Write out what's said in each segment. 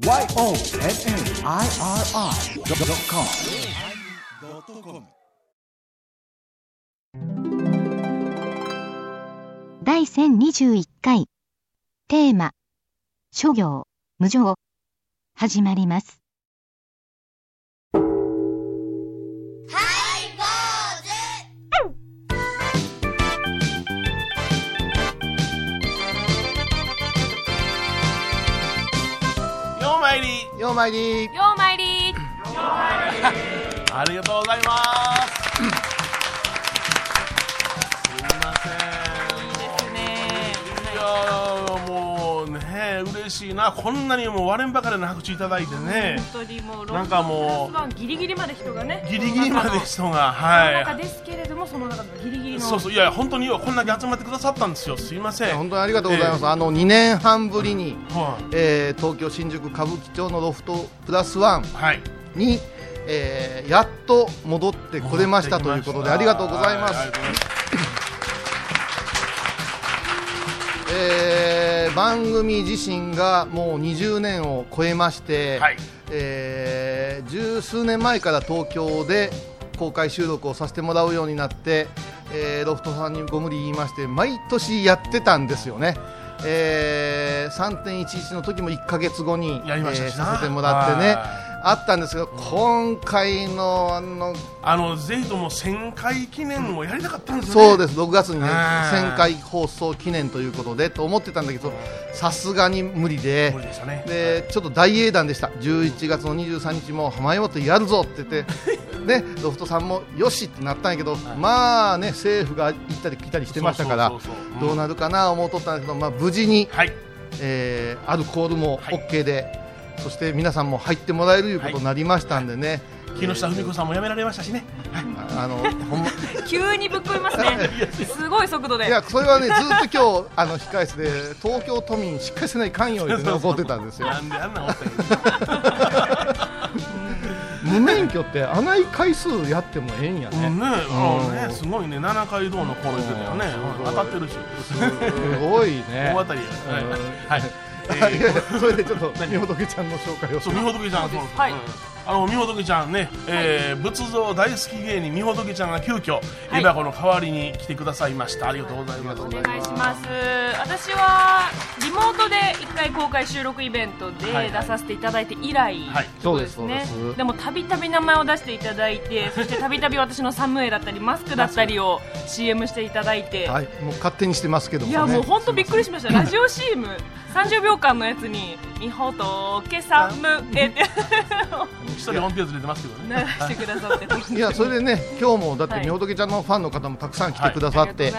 YONNIRI.com 第1021回。テーマ。諸行。無常。始まります。いり。ようまいり。ようまいり。ありがとうございます。すいません。ねいやーもうね。嬉しいな。こんなにもう割れんばかりの拍手いただいてね。本当にもうなんかもうロンドンプラスワンギリギリまで人がねギリギリまで人がはですけれどもその中のギリギリの。いそうそういや本当によこんだけ集まってくださったんですよ。すいません。本当にありがとうございます、あの2年半ぶりに、はえー東京新宿歌舞伎町のロフトプラスワンい、はい、に、えーやっと戻ってこれましたということでありがとうございます、はいえー番組自身がもう20年を超えまして、はい。えー十数年前から東京で公開収録をさせてもらうようになって、えーロフトさんにご無理言いまして毎年やってたんですよね。えー3.11の時も1か月後にやりましたえーさせてもらってねはあったんですけど今回のあのあのぜひとも1000回記念をやりたかったんですよね。そうです。6月にねあー1000回放送記念ということでと思ってたんだけどさすがに無理で。無理でね。でちょっと大英断でした。11月の23日も浜山とやるぞって言って ねロフトさんもよしってなったんやけど、まあね政府が行ったり来たりしてましたからどうなるかな思うとったんですけど、まあ、無事に、はい。えーアルコールもはい。OK で、そして皆さんも入ってもらえるいうことになりましたんでね、木下富美子さんも辞められましたしね。あの ほんま。急にぶっ込みますね。すごい速度で。いやそれはねずっと今日あの控え室で東京都民しっかりせない関与で、ね、怒ってたんですよ。なんであんな思ったんや 無免許って穴井回数やってもええんやね、うんね、あのね、すごいね、七階堂の頃言ってたよね、当たってるし、すごいね。大当たりや。はい。うん。はい。それでちょっとみほとけちゃんの紹介をそう、みほとけちゃん、そうはい。うんあの、みほとけちゃんね、えー仏像大好き芸人みほとけちゃんが急遽、エバコの代わりに来てくださいました。ありがとうございます。お願いします私はリモートで一回公開収録イベントではい。はい出させていただいて以来、はい。そうですね。でもたびたび名前を出していただいてそしてたびたび私のサムエだったりマスクだったりを CM していただいて、はい。もう勝手にしてますけども、いね、やもう本当びっくりしました。ラジオ CM 30秒間のやつに「みほとけサムエ」っ て一人本ページ出てますけどね。流してくださっていやそれでね今日もだってはいみほとけちゃんのファンの方もたくさん来てくださって、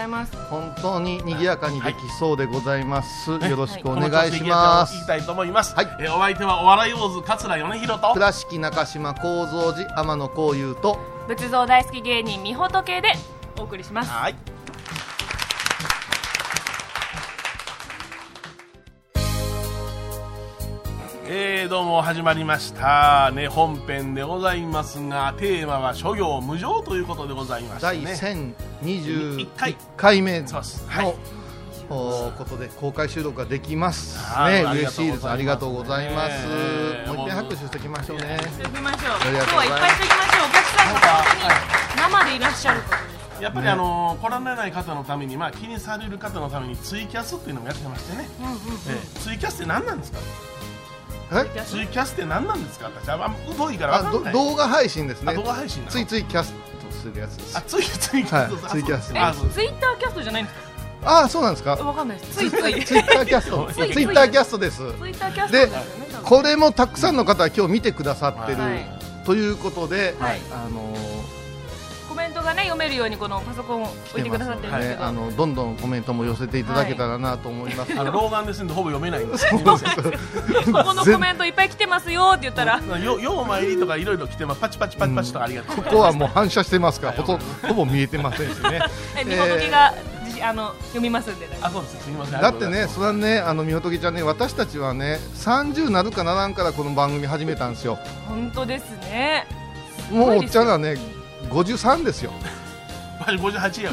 本当に賑やかにできそうでございます、ねよろしくお願いします、い。きたいと思います。はい。えーお相手はお笑い坊主桂米宏と。倉敷中島幸三寺天野幸雄と。仏像大好き芸人みほとけでお送りします。はい。えー、どうも始まりました。ね本編でございますがテーマは諸行無常ということでございまして第ね1021回回。目のそうです。はい。おことで公開収録ができますね。はい。ありが嬉しいです。ありがとうございます。ねもう一回拍手しておきましょうね。しておきましょう。今日はいっぱいしておきましょう。お客さんが本当に生でいらっしゃる。やっぱりあの来られない方のために、まあ、気にされる方のためにツイキャスっていうのもやってましてね、えーツイキャスって何なんですか？えツイキャスって何なんですか？私はあいからかんない。ど動画配信ですね。あ動画配信ついついキャストするやつです。あツイツイキャスはいツイキャスあそうえツイッターキャストじゃないんですああそうなんですか？かわかんないです。ついつい。ツイッターキャスト。ついツイッターキャストです。ツイッターキャストでこれもたくさんの方が今日見てくださってるはい。ということで、はい。あのコメントがね読めるようにこのパソコンを置いてくださってるんですけど、ねあのどんどんコメントも寄せていただけたらなと思います。あの老眼ですんでほぼ読めないんです。ここのコメントいっぱい来てますよって言ったら。よよう参りとかいろいろ来てます。パチパチパチパチとかありがとう、ここはもう反射してますから、ほとほぼ見えてませんしね。えみほとけが、じあの読みますんで。大丈夫あそうです。すみませんだってね、それはね、あのみほとけちゃんね、私たちはね、30なるかならんからこの番組始めたんですよ。本当ですね。もうおっちゃんがらね、53ですよ。私58や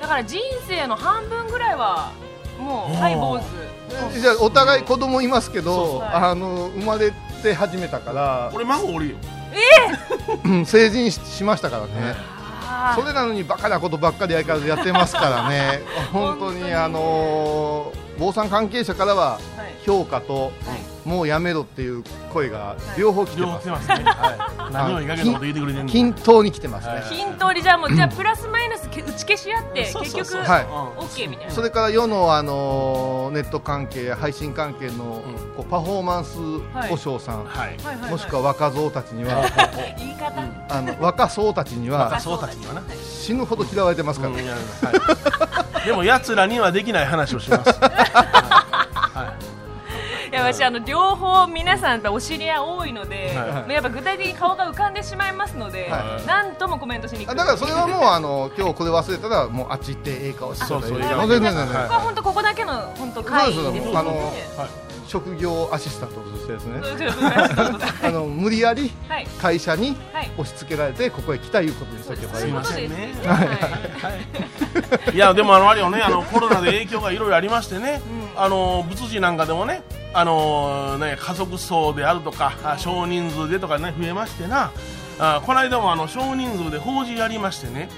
だから人生の半分ぐらいはもうハイ坊主じゃあお互い子供いますけどあの生まれて始めたから。俺孫おるよ。うん 成人ししましたからね。あそれなのにバカなことばっかり相変わらずやってますからね。本当にに。あのー坊さん関係者からはーはい。評価ともうやめろっていう声が両方来てます。ますね。は何をいい加減なこと言ってくれてんのい均等に来てますね。はい。均等にじゃあもうじゃあプラスマイナスけ打ち消し合って結局はい。オッケーみたいな。それから世の、あのーネット関係や配信関係の、ん。こうパフォーマンス保証さん、はい。もしくは若造たちには、言い方。あの若僧たちには若そうたちにはな。死ぬほど嫌われてますから、うん。いやはい。でも奴らにはできない話をします。はいや私あの両方皆さんお知り合い多いので、はい。やっぱ具体的に顔が浮かんでしまいますので、はい。なんともコメントしにくい。あだからそれはもうあの今日これ忘れたらもうあっち行ってええ顔してそうそう。いなるほど全然全然。ここは本当ここだけの本当会議ですのでそうです。あのはい。職業アシスタントとしてですね。そうですは あの無理やりい。会社にはい。押し付けられてここへ来たいうことにしとけばいい。そういうことです。ねはい。い。やでもあのあれよねあのコロナで影響がいろいろありましてね、あの仏事なんかでもねあのね家族層であるとかあ少人数でとかね増えましてな。あこの間もあの少人数で法事やりましてね。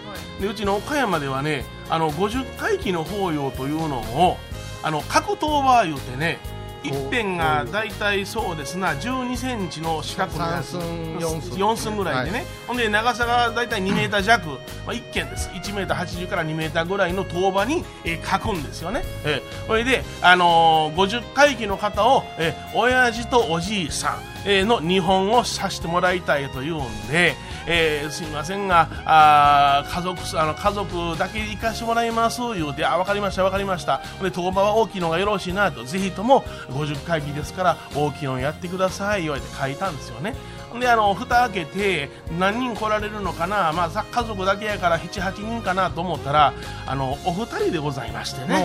でうちの岡山ではねあの50回忌の法要というのをあの格闘場言うてね一辺が大体そうですな12センチの四角のやつ。三寸四寸。4寸ぐらいでね、ほんで長さが大体2メーター弱、まあ、1軒です。1メーター80から2メーターぐらいの塔場に、えー書くんですよね、えーそれで、あのー50回忌の方を、えー親父とおじいさん、えーの2本をさせてもらいたいというんで、えーすいませんがあー家族あの家族だけ行かしてもらいます言うてあ分かりました分かりました。で当場は大きいのがよろしいなと。ぜひとも50回忌ですから大きいのやってください。言われて書いたんですよね。であの蓋開けて何人来られるのかな、まあ、さ家族だけやから78人かなと思ったらあのお二人でございましてね、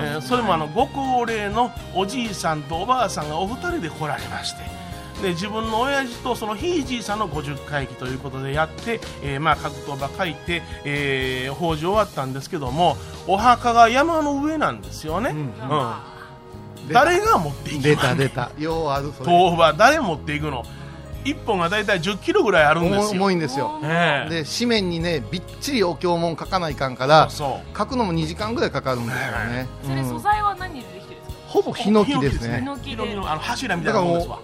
えーそれもあのご高齢のおじいさんとおばあさんがお二人で来られましてで自分の親父とそのひいじいさんの50回忌ということでやって、えーまあ、格闘場書いて、えー法事終わったんですけどもお墓が山の上なんですよね、うん。誰が持っていき出ますた出た。ようあるそれ。豆腐は誰持っていくの？1本が大体1 0キロぐらいあるんですよ。重いんですよ。ええ。で紙面にねびっちりお経文書かないかんからそう書くのも2時間ぐらいかかるんですよね、それうん。素材は何でできてるんですか？ほぼヒノキですヒね。ノキで。ヒノキのあの柱みたいなもんですわ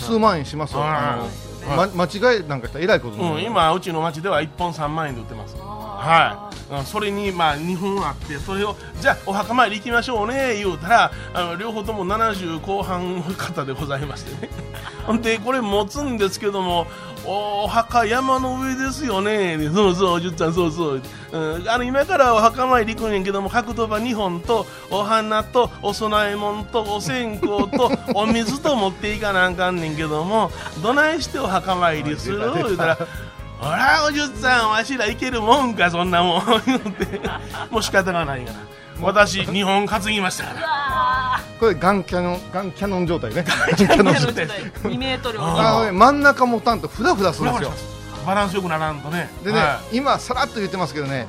数万円しますよ、ま、間違いなんかしたらえらいことになる、うん、今うちの町では1本3万円で売ってます。はい、うんそれにまあ2本あってそれをじゃあお墓参り行きましょうね言うたらあの両方とも70後半の方でございましてね。ほ んでこれ持つんですけどもお墓山の上ですよね。でそうそうおじゅっちゃんそうそう、うん、あの今からお墓参り行くんやけども格闘場2本とお花とお供え物とお線香と お水と持っていかなあかんねんけどもどないしてお墓参りする？言うたらほらおじゅっさんわしらいけるもんかそんなもん。もう仕方がないから。私2本担ぎましたから。これガンキャノンガンキャノン状態ね。ガンキャノン状態2メートル真ん中持たんとフラフラするんですよバランスよくならんとね。でね、は今さらっと言ってますけどね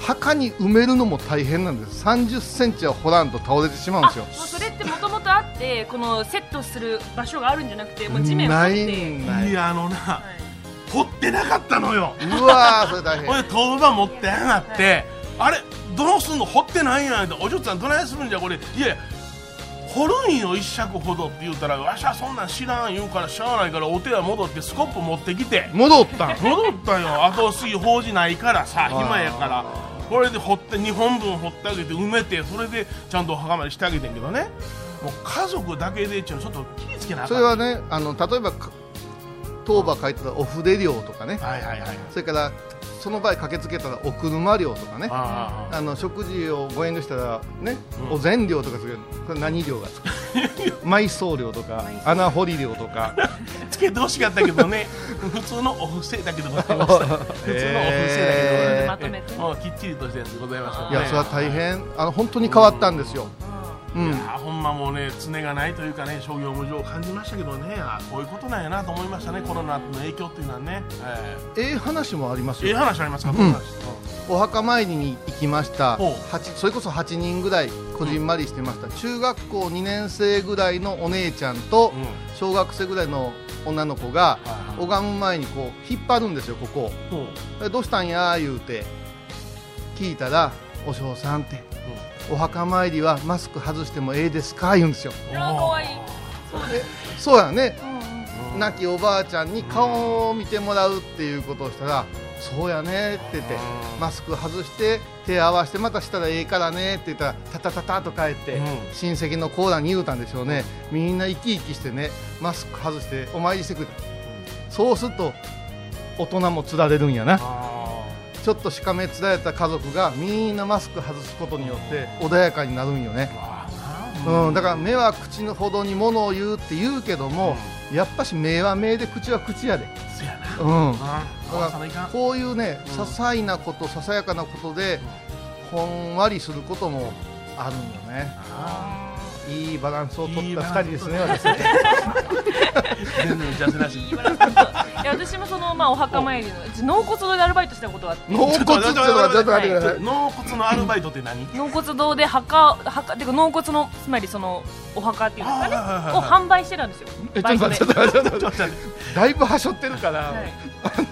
墓に埋めるのも大変なんです。30センチは掘らんと倒れてしまうんですよ。もうそれってもともとあってこのセットする場所があるんじゃなくてもう地面を掘っないてんないいやあのなはい掘ってなかったのよ。うわーそれ大変。ほいで豆腐持ってやがって、あれどうすんの？掘ってないやん。ってお嬢さんどないするんじゃこれ。いや掘るんよ一尺ほどって言うたらわしはそんなん知らん言うからしゃあないからお手は戻ってスコップ持ってきて。戻ったん？戻ったよ。後継ぎ法事ないからさ暇やから。これで掘って2本分掘ってあげて埋めてそれでちゃんとお墓参りしてあげてんけどね。もう家族だけでっちょっと気ぃつけなあかん。それはねあの例えばか当場書いてたらお筆料とかね。はいはいはい。それからその場合駆けつけたらお車料とかね。あああの食事をご遠慮したらね、うん。お膳料とかする。これ何料がつく？埋葬料とか穴掘り料とか。つけてほしかったけどね。普通のお布施だけでございました。普通のお布施だけでございました、へー。まとめて。もうきっちりとしたやつでございました、いやそれは大変。あの本当に変わったんですよ、うんいやーほんまもうね常がないというかね商業無常を感じましたけどね。あこういうことなんやなと思いましたねコロナの影響っていうのはね、えええ話もありますー、ええよ話ありますか、ん。どんお墓参りに行きました。それこそ8人ぐらいこじんまりしてました、中学校2年生ぐらいのお姉ちゃんとうん。うん小学生ぐらいの女の子が拝む前にこう引っ張るんですよここ。どうしたんや言うて聞いたら「お嬢さん」って「お墓参りはマスク外してもええですか?」言うんですよ。そうやね。うんうん。うん亡きおばあちゃんに顔を見てもらうっていうことをしたら「そうやね」って言ってうん。マスク外して手合わせてまたしたらええからねって言ったらタタタタと帰って、うん。親戚のコーラに言うたんでしょうね。みんな生き生きしてねマスク外してお参りしてくれたそうすると大人もつられるんやな。あちょっとしかめつられた家族がみんなマスク外すことによって穏やかになるんよね。うん、だから目は口のほどにものを言うって言うけども、やっぱし目は目で口は口やで、うん、あー合わさないかんこういうね、うん。些細なこと、ささやかなことで、ほんわりすることもあるんよね。あいいバランスを取ったいいバランス。2人ですね、全然打ち合わせなし私もそのまあお墓参りのうち納骨堂でアルバイトしたことがあって。納骨っていうのはちょっと待ってください。納骨のアルバイトって何？納骨堂で墓墓てか納骨のつまりそのお墓っていうかね？を販売してたんですよ。えちょバイトで。っと待って、ちょっと待って、だいぶはしょってるから、はい。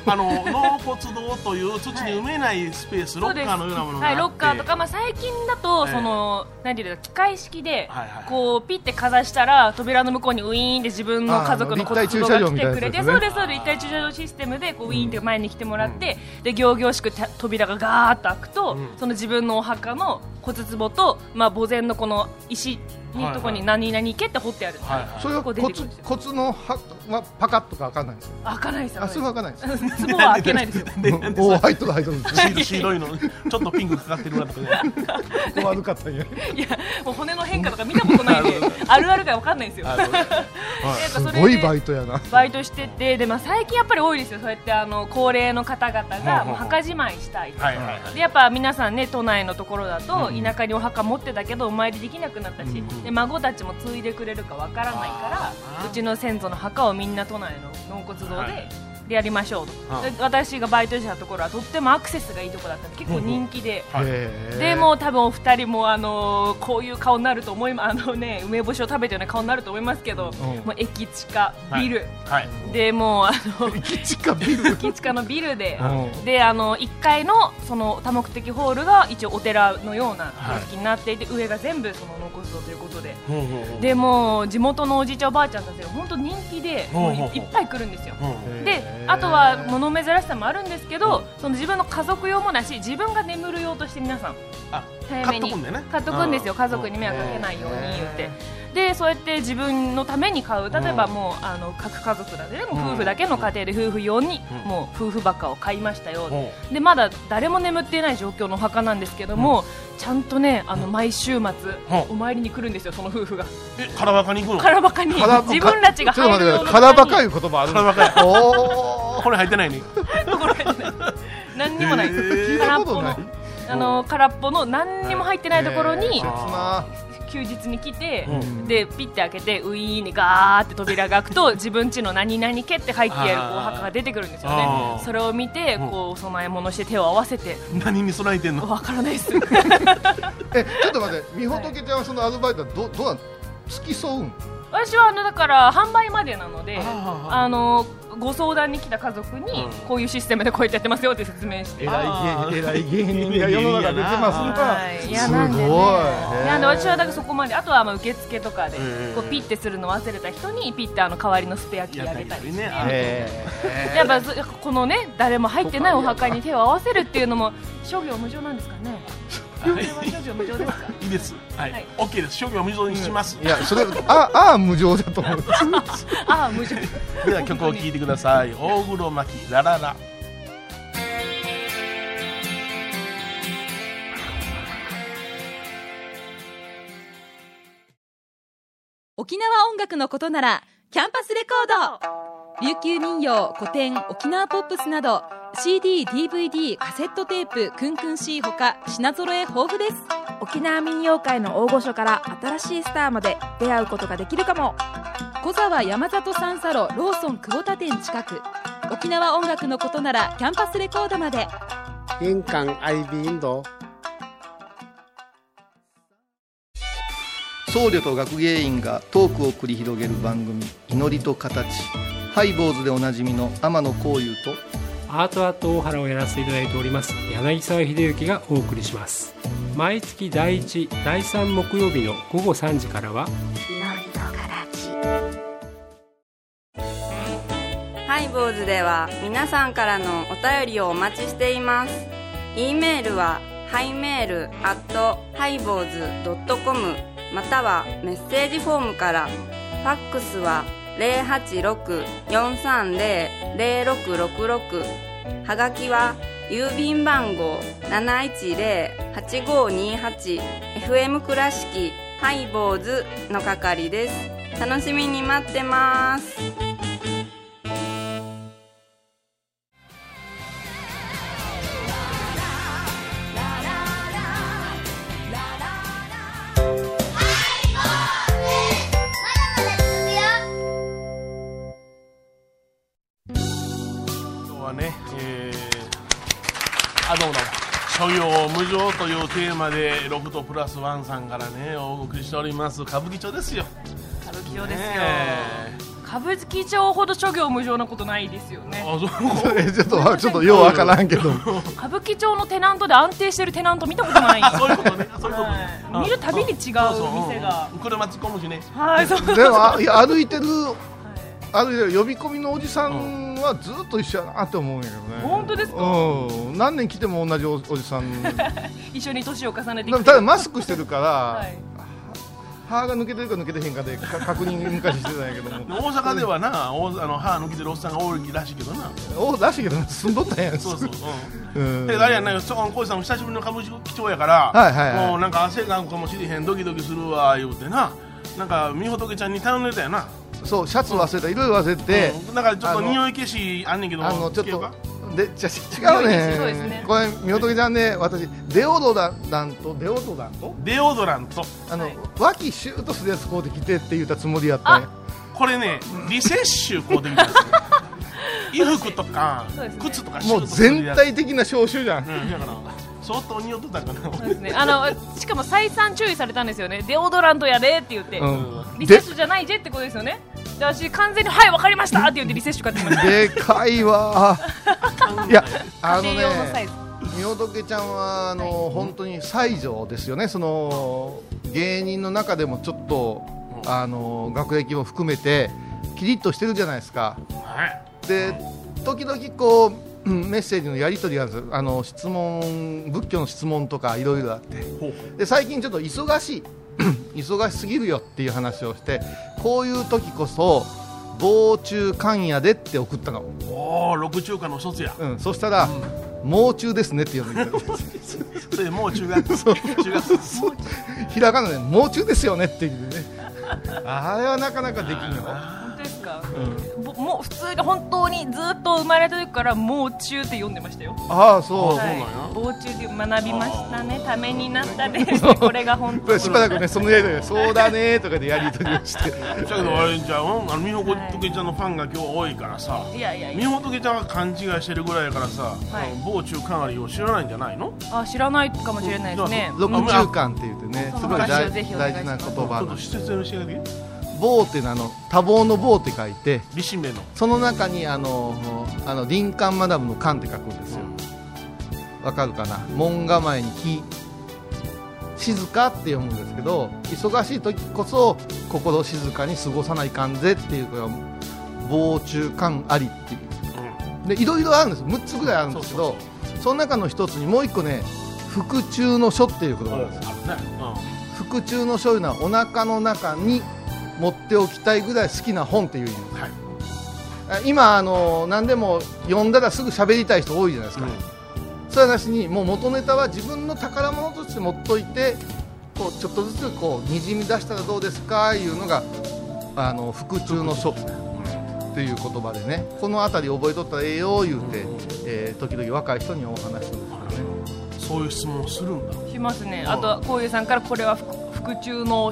あの納骨堂という土地に埋めないスペース、ロッカーのようなものがあって。はい、ロッカーとか、まあ、最近だと、ええ。そのなんていうか機械式で、はいはいこうピッてかざしたら扉の向こうにウィーンで自分の家族のああの立体駐車場みたいなやつですね。そうですそうです立体駐車場システムでこうウィーンって前に来てもらって、で行々しくた扉がガーッと開くと、うん。その自分のお墓の骨壺と、まあ、墓前のこの石にはいはい。とこに何々家って掘ってある、はいはい。それはこう出骨てくるんですよ。骨のははパカッとか開かないんですよ。開かないですよあ、それは開かないです。壺は開けないですよ。おお、入っとる入っとる。白いのちょっとピンクかかってるなとかね。悪かったんや。いやもう骨の変化とか見たことないんで あるあるが分かんないんですよ。あ そうでなんかすごいバイトやな。バイトしててで、まあ、最近やっぱり多いですよそうやってあの高齢の方々がもう墓じまいしたいとはいはいはい。でやっぱ皆さんね都内のところだとうん田舎にお墓持ってたけどお参りできなくなったし、うんで孫たちも継いでくれるかわからないからうちの先祖の墓をみんな都内の納骨堂はい。で。でやりましょうと。私がバイトしてたところはとってもアクセスがいいところだったんで結構人気で、はい。へー。でもう多分お二人もあのーこういう顔になると思いまあのね梅干しを食べたような顔になると思いますけど、ん。もう駅近ビル、はい。でもうあの駅近ビル？駅近のビルで、うん。であの1階のその多目的ホールが一応お寺のような形式になっていて、上が全部その納骨堂ということで。でもう地元のおじいちゃんおばあちゃんたちが本当人気でいいっぱい来るんですよ。うんであとは物珍しさもあるんですけど、その自分の家族用もだし自分が眠る用として皆さんあ早めに買っとくんですようん。家族に迷惑かけないように言って。でそうやって自分のために買う例えばもうあの各家族だでねもう夫婦だけの家庭で夫婦用にうん。もう夫婦ばっかを買いましたよ。ほでまだ誰も眠っていない状況のお墓なんですけども、ちゃんとねあの毎週末お参りに来るんですよその夫婦が。うえカラバカに行くの？カラバカに自分たちが入るような待ってください。カラバカ。いう言葉あるカラバカ。や おお。これ入ってないね。と ころでね何にもない。へー。聞いたことない。あの空っぽの何にも入ってないところに休日に来て、うん。でピッて開けてウィーンにガーって扉が開くと 自分家の何々家って入ってやるお墓が出てくるんですよあねーそれを見てうん。こうお供え物して手を合わせて。何に備えてんの？わからないです。え、ちょっと待って、みほとけちゃんはそのアルバイトはどどうなん？付き添うん？私はあのだから販売までなのであのご相談に来た家族にうん。こういうシステムでこうやってやってますよって説明して。偉あー。い芸偉い芸人が世の中出てますな。はい。いやすなんでね。ごいいやで私はだからそこまであとはまあ受付とかでうんこうピッてするの忘れた人にピッてあの代わりのスペアキーあげたりしてやっぱずこのね誰も入ってないお墓に手を合わせるっていうのも諸行無常なんですかねい。いです。はい、はい。オッケーです。商業無常にします、いやそれあああ無常だと思う。あ あ無常では曲を聴いてください。大黒摩季ラララ。沖縄音楽のことならキャンパスレコード琉球民謡古典沖縄ポップスなど CD、DVD、カセットテープ、クンクン C ほか品揃え豊富です。沖縄民謡界の大御所から新しいスターまで出会うことができるかも。小沢山里三佐路ローソン久保田店近く。沖縄音楽のことならキャンパスレコードまで。印港 IB 印度僧侶と学芸員がトークを繰り広げる番組「祈りと形」ハイ坊主でおなじみの天野幸雄とアートアート大原をやらせていただいております柳沢秀幸がお送りします毎月第1第3木曜日の午後3時からはハイボーズでは皆さんからのお便りをお待ちしています。e メールはハイメールアットハイボーズドットコムまたはメッセージフォームから。ファックスは086-430-0666はがきは郵便番号 710-8528FM 倉敷ハイボーズの係です。楽しみに待ってます。用無常というテーマでロフトプラスワンさんからねお送りしております。歌舞伎町ですよ。歌舞伎町ですよ、ね歌舞伎町ほど諸行無常なことないですよね。あそう。えちょっとちょっとようわからんけど。歌舞伎町のテナントで安定してるテナント見たことない。そういうことね。そういうことね。はい見るたびに違う店が。うん。車突っ込むしね。はいそう。でも歩いてる歩いてる呼び込みのおじさんはずっと一緒やなって思うんやけどね。本当ですか？うん。何年来ても同じおおじさん。一緒に年を重ねていくでもただマスクしてるから、はい。歯が抜けてるか抜けてへんかでか確認昔してたんやけども。大阪ではな大あの歯抜けてるおっさんが多いらしいけどな。おらしいけど住んどったんや。んそうそう、う、うん。んだけどあれやなそこさんも久しぶりの歌舞伎町やから、はいはいはい。もうなんか汗かくかもしれへんドキドキするわ言うてな。なんかみほとけちゃんに頼んでたよなそうシャツ忘れたいろいろ忘れて、うん。だからちょっと匂い消しあんねんけどあのちょっとでじゃ違うね。そうですね。これみほとけちゃんね私デオドラントデオドラント？デオドラント。あの、はい。脇シュートするやつこうで着てって言ったつもりやったんやこれねリセッシュこうできたんですよ。衣服とか、靴とかシューもう全体的な消臭じゃん。うん。だから相当匂ってたんかな。そうですね。あのしかも再三注意されたんですよね。デオドラントやでって言って、うん。リセッシュじゃないぜってことですよね。で私完全にはいわかりましたって言ってリセッシュ買ってきました。でかいわ。いやあのねズ。みほとけちゃんはあの、本当に才女ですよね。その芸人の中でもちょっと、あの学歴も含めてキリッとしてるじゃないですか。はい。で時々こううんメッセージのやり取りがあの質問仏教の質問とかいろいろあって。で最近ちょっと忙しい 忙しすぎるよっていう話をしてこういう時こそ防虫缶やでって送ったの、おお六中華の一つや。うん、そしたら、猛虫ですねって呼んでくれて。それもう中学 中学ひらがなで猛虫ですよねって言ってね。あれはなかなかできんよ、ですか、ぼもう普通に本当にずっと生まれた時からもう中って読んでましたよ。ああそう、そうなんや。防虫って学びましたね。ためになった ですこれが本当しばらくねそのやり取りでそうだねとかでやり取りをしてだけどあれじゃあ美穂とけちゃんのファンが今日多いからさ。いやいやい美や穂とけちゃんは勘違いしてるぐらいやからさ、い。某中華割りを知らないんじゃないの？あ知らないかもしれないですね。六うん。中間って言ってねすごい話大事な言葉ちょっとなんです施設のしてあげて棒っていうのはあの多忙の棒って書いて立身弁の。その中にあのあの林間マダムの間って書くんですよ。わかるかな？門構えに木静かって読むんですけど忙しい時こそ心静かに過ごさないかんぜっていうから防虫感ありっていう。でいろいろあるんです。6つぐらいあるんですけどその中の一つにもう一個ね腹中の書っていう言葉なんですよ。あるね、腹中の書いうのはお腹の中に持っておきたいぐらい好きな本っていう意味。はい、あ今あの何でも読んだらすぐ喋りたい人多いじゃないですか、それはなしにもう元ネタは自分の宝物として持っといてこうちょっとずつこうにじみ出したらどうですかいうのがあの腹中の書。でっていう言葉でねこの辺り覚えとったらええよ言うて、えー時々若い人にお話しするんですよね。そういう質問をするんだ。しますね。あとはこういうさんからこれは腹腹中の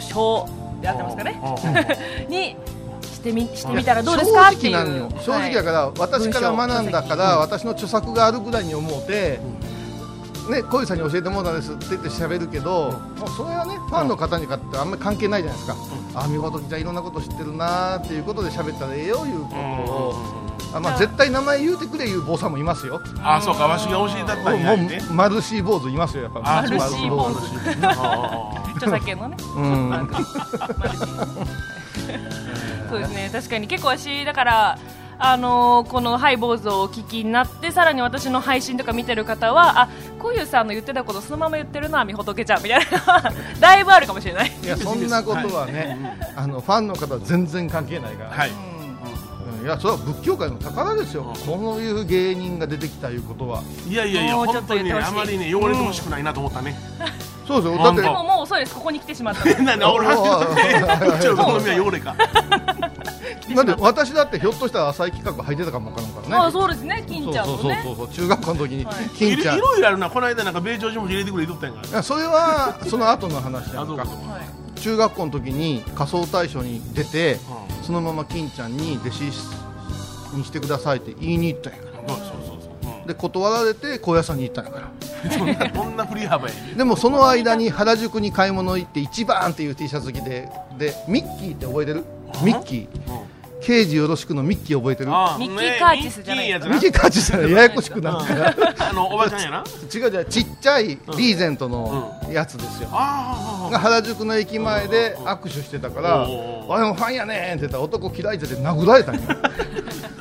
症であってますかね？にしてみしてみたらどうですか？っていう正直なんよ正直だから、私から学んだから、私の著作があるぐらいに思うて、ね、小遊さんに教えてもらったんですって言って喋るけど、もうそれはね、ファンの方にかってあんまり関係ないじゃないですか、あ見事にじゃあいろんなこと知ってるなーっていうことで喋ったらええよいうことを、あまあ、絶対名前言うてくれいう坊さんもいますよ。あそうかわしが教えたったんやもねうマルシー坊主いますよ、やっぱあマルシー坊主。あ著作権のねうん。マルシー。そうですね確かに結構私だからあのーこのハイボーズをお聞きになってさらに私の配信とか見てる方はあこういうさんの言ってたことそのまま言ってるなみほとけちゃんみたいな。だいぶあるかもしれない。いやそんなことはね、あのファンの方は全然関係ないから、はい。うんいやそれは仏教界の宝ですよ、こういう芸人が出てきたいうことは、いやいやいやもうちょ本当にねっと言ってほしい。あまりね汚れてほしくないなと思ったね、そうですよ、だってでももう遅いです。ここに来てしまった。の でなんだ俺は。うちの好みは汚れかなんで私だってひょっとしたら浅い企画入ってたかもわからんからね。あそうですね。金ちゃんもね。そうそうそうそう。中学校の時にはい。い金ちゃん、いろいろいろあるな。この間なんか米朝事務所入れてくれ言っとったんやから。やそれはその後の話やか。あどうんぞ中学校の時に仮装大賞に出てうそのまま金ちゃんに弟子にしてくださいって言いに行ったんやかんそうそうそうらで断られて高野山に行ったんやから。うんそんなどんな振り幅やねでもその間に原宿に買い物行って一番っていう T シャツ着てでミッキーって覚えてる？ミッキー。刑事よろしくのミッキー覚えてる？あミッキーカーチスじゃない。ミッキーやつな。ミッキーカーチしたらややこしくなってからあのおばちゃんやな。違う違うちっちゃいリーゼントのやつですよ、あが原宿の駅前で握手してたからおー「俺もファンやねん」って言ったら男嫌いって言って殴られたんよ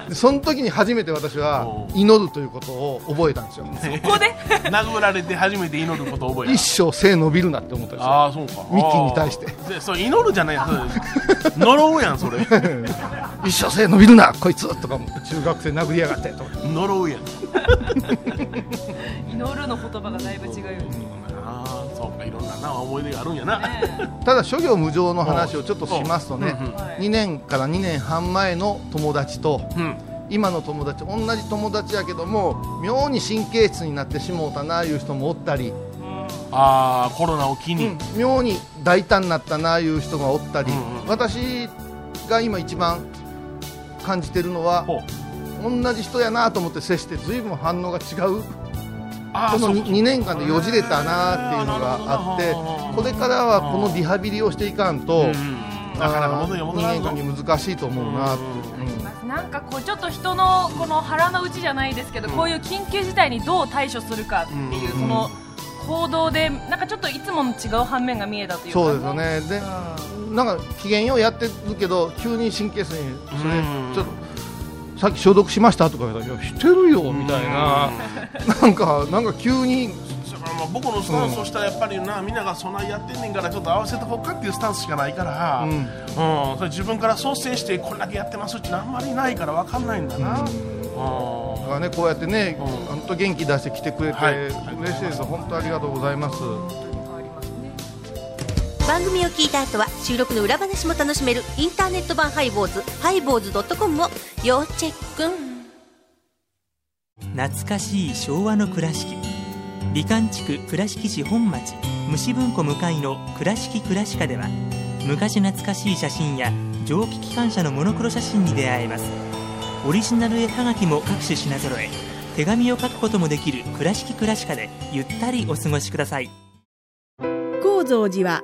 でその時に初めて私は祈るということを覚えたんですよ。ここで？あ殴られて初めて祈ることを覚えた。一生背伸びるなって思ったんですよ。ああそうか。ミッキーに対して。でそう祈るじゃないそれ。呪うやんそれ。一生背伸びるなこいつとか思って中学生殴りやがってとか。呪うやん。祈るの言葉がだいぶ違うよねああそうかいろんなな思い出があるんやな。ただ諸行無常の話をちょっとしますとねうん。うん。はい2年から2年半前の友達とうん。今の友達同じ友達やけども妙に神経質になってしもうたないう人もおったり、ああコロナを機に、うん。妙に大胆になったないう人がおったり、うんうん。私が今一番感じてるのは同じ人やなと思って接して随分反応が違うこのあーそうか。2, 年間でよじれたなっていうのがあってこれからはこのリハビリをしていかんと、うんなかなか戻りあー戻らんぞ。人間関係難しいと思うなって、う。ん。なんかこうちょっと人のこの腹の内じゃないですけど、こういう緊急事態にどう対処するかっていう、うんその行動でなんかちょっといつもの違う反面が見えたというか。そうですよね。でなんか機嫌ようやってるけど急に神経質にそれうん。ちょっとさっき消毒しましたとか言ったらいやしてるよみたいな。なんかなんか急に。だからまあ僕のスタンスとしたらやっぱりな、みんながそんなやってんねんからちょっと合わせてこうかっていうスタンスしかないから、ううん。んそれ自分から率先してこれだけやってますってあんまりないから分かんないんだな、うん。だからねこうやってねうん。本当元気出して来てくれてはい。嬉しいです。本当ありがとうございます。番組を聞いた後は収録の裏話も楽しめるインターネット版ハイボーズハイボーズドットコムを要チェック。懐かしい昭和の倉敷。美観地区倉敷市本町虫文庫向かいの「倉敷倉歯科」では昔懐かしい写真や蒸気機関車のモノクロ写真に出会えます。オリジナル絵はがきも各種品揃え手紙を書くこともできる「倉敷倉歯科」でゆったりお過ごしください。高蔵寺は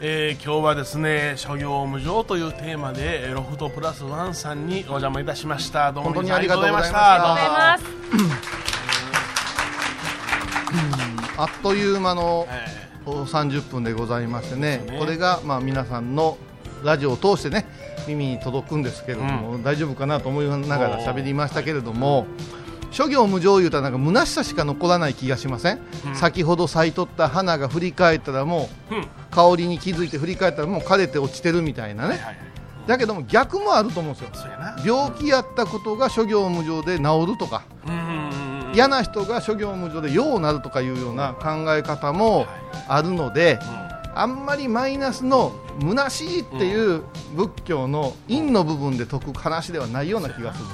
えー今日はですね諸行無常というテーマでえーロフトプラスワンさんにお邪魔いたしました。どうも本当にありがとうございました。ありがとうございまあっという間の30分でございましてね、これがまあ皆さんのラジオを通してね耳に届くんですけれども、大丈夫かなと思いながら喋りましたけれども、諸行無常言うたらなんか虚しさしか残らない気がしません、うん。先ほど咲いとった花が振り返ったらもう、うん。香りに気づいて振り返ったらもう枯れて落ちてるみたいなね、だけども逆もあると思うんですよ。病気やったことが諸行無常で治るとか、嫌な人が諸行無常でようなるとかいうような考え方もあるので、あんまりマイナスの虚しいっていう仏教の陰の部分で説く話ではないような気がする、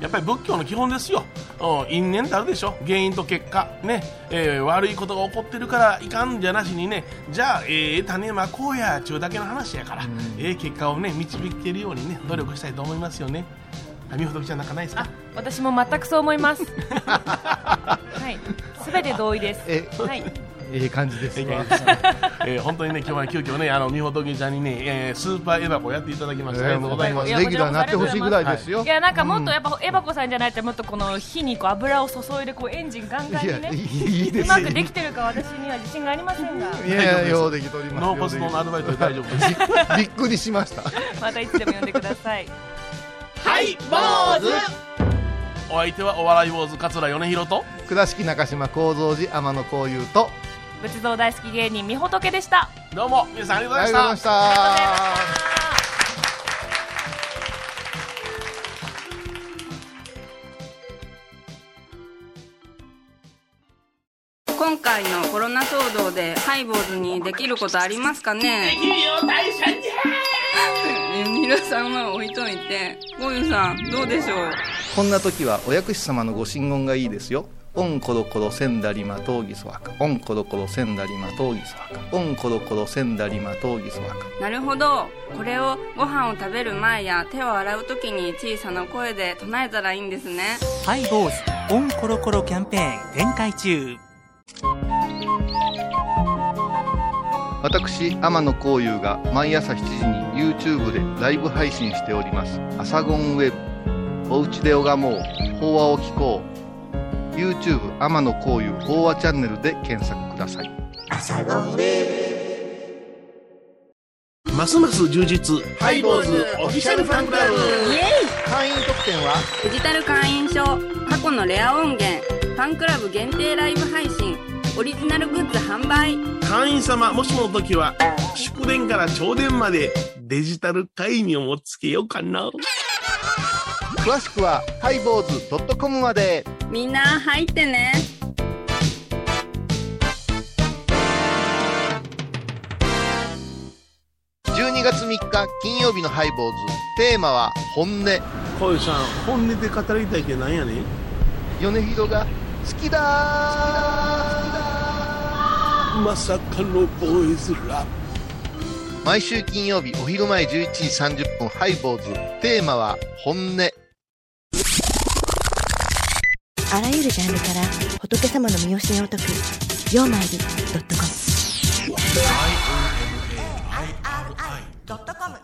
やっぱり仏教の基本ですよ、うん、因縁ってあるでしょ、原因と結果、ね。えー悪いことが起こってるからいかんじゃなしにね、じゃあ、ええ種まこうやちゅうだけの話やから、ええ結果をね導けるようにね努力したいと思いますよね。あみほどきちゃんなんかないですか？私も全くそう思います。はい。すべて同意です。えはいええ感じですわ。えー本当にね今日は急遽ねあのみほときちゃんにね、えースーパーエバコやっていただきまして、えーありがとうございます。レギュラーになってほしいぐらいですよ。いやなんかもっとやっぱエバコさんじゃないともっとこの火にこう油を注いでこうエンジンガンガンにねいやいいいいです。うまくできてるか私には自信がありませんが。いやいやようできております。ノーコストのアルバイトで大丈夫です。びっくりしました。またいつでも呼んでください。はい坊主。お相手はお笑い坊主桂米広と。倉敷中島幸三寺天野幸雄と仏像大好き芸人みほとけでした。どうも皆さんありがとうございました。ありがとうございました。今回のコロナ騒動でハイボーズにできることありますかね？できるよ大社に皆さんは置いといて。ゴユさんどうでしょう？こんな時はお薬師様のご神言がいいですよオンコロコロセンダリマトウギソワカ。オンコロコロセンダリマトウギソワカ。オンコロコロセンダリマトウギソワカ。なるほど。これをご飯を食べる前や手を洗う時に小さな声で唱えたらいいんですね。ハイボーズオンコロコロキャンペーン展開中。私天野幸雄が毎朝7時に YouTube でライブ配信しております「アサゴンウェブ」「おうちで拝もう。法話を聞こう」YouTube 天野幸雄法話チャンネルで検索ください。ますます充実ハイボーズオフィシャルファンクラブ。イエイ。会員特典は？デジタル会員証過去のレア音源ファンクラブ限定ライブ配信オリジナルグッズ販売。会員様もしもの時は祝電から朝電までデジタル会員をつけようかな。詳しくはハイボーズ .com までみんな入ってね。12月3日金曜日のハイボーズ。テーマは本音。こういうさん本音で語りたいってなんやねん？米広が好きだまさかのボーイズラ毎週金曜日お昼前11時30分ハイボーズ。テーマは本音あらゆるジャンルから仏様の身教えを解く「曜マイルドットコム」「IRI.com」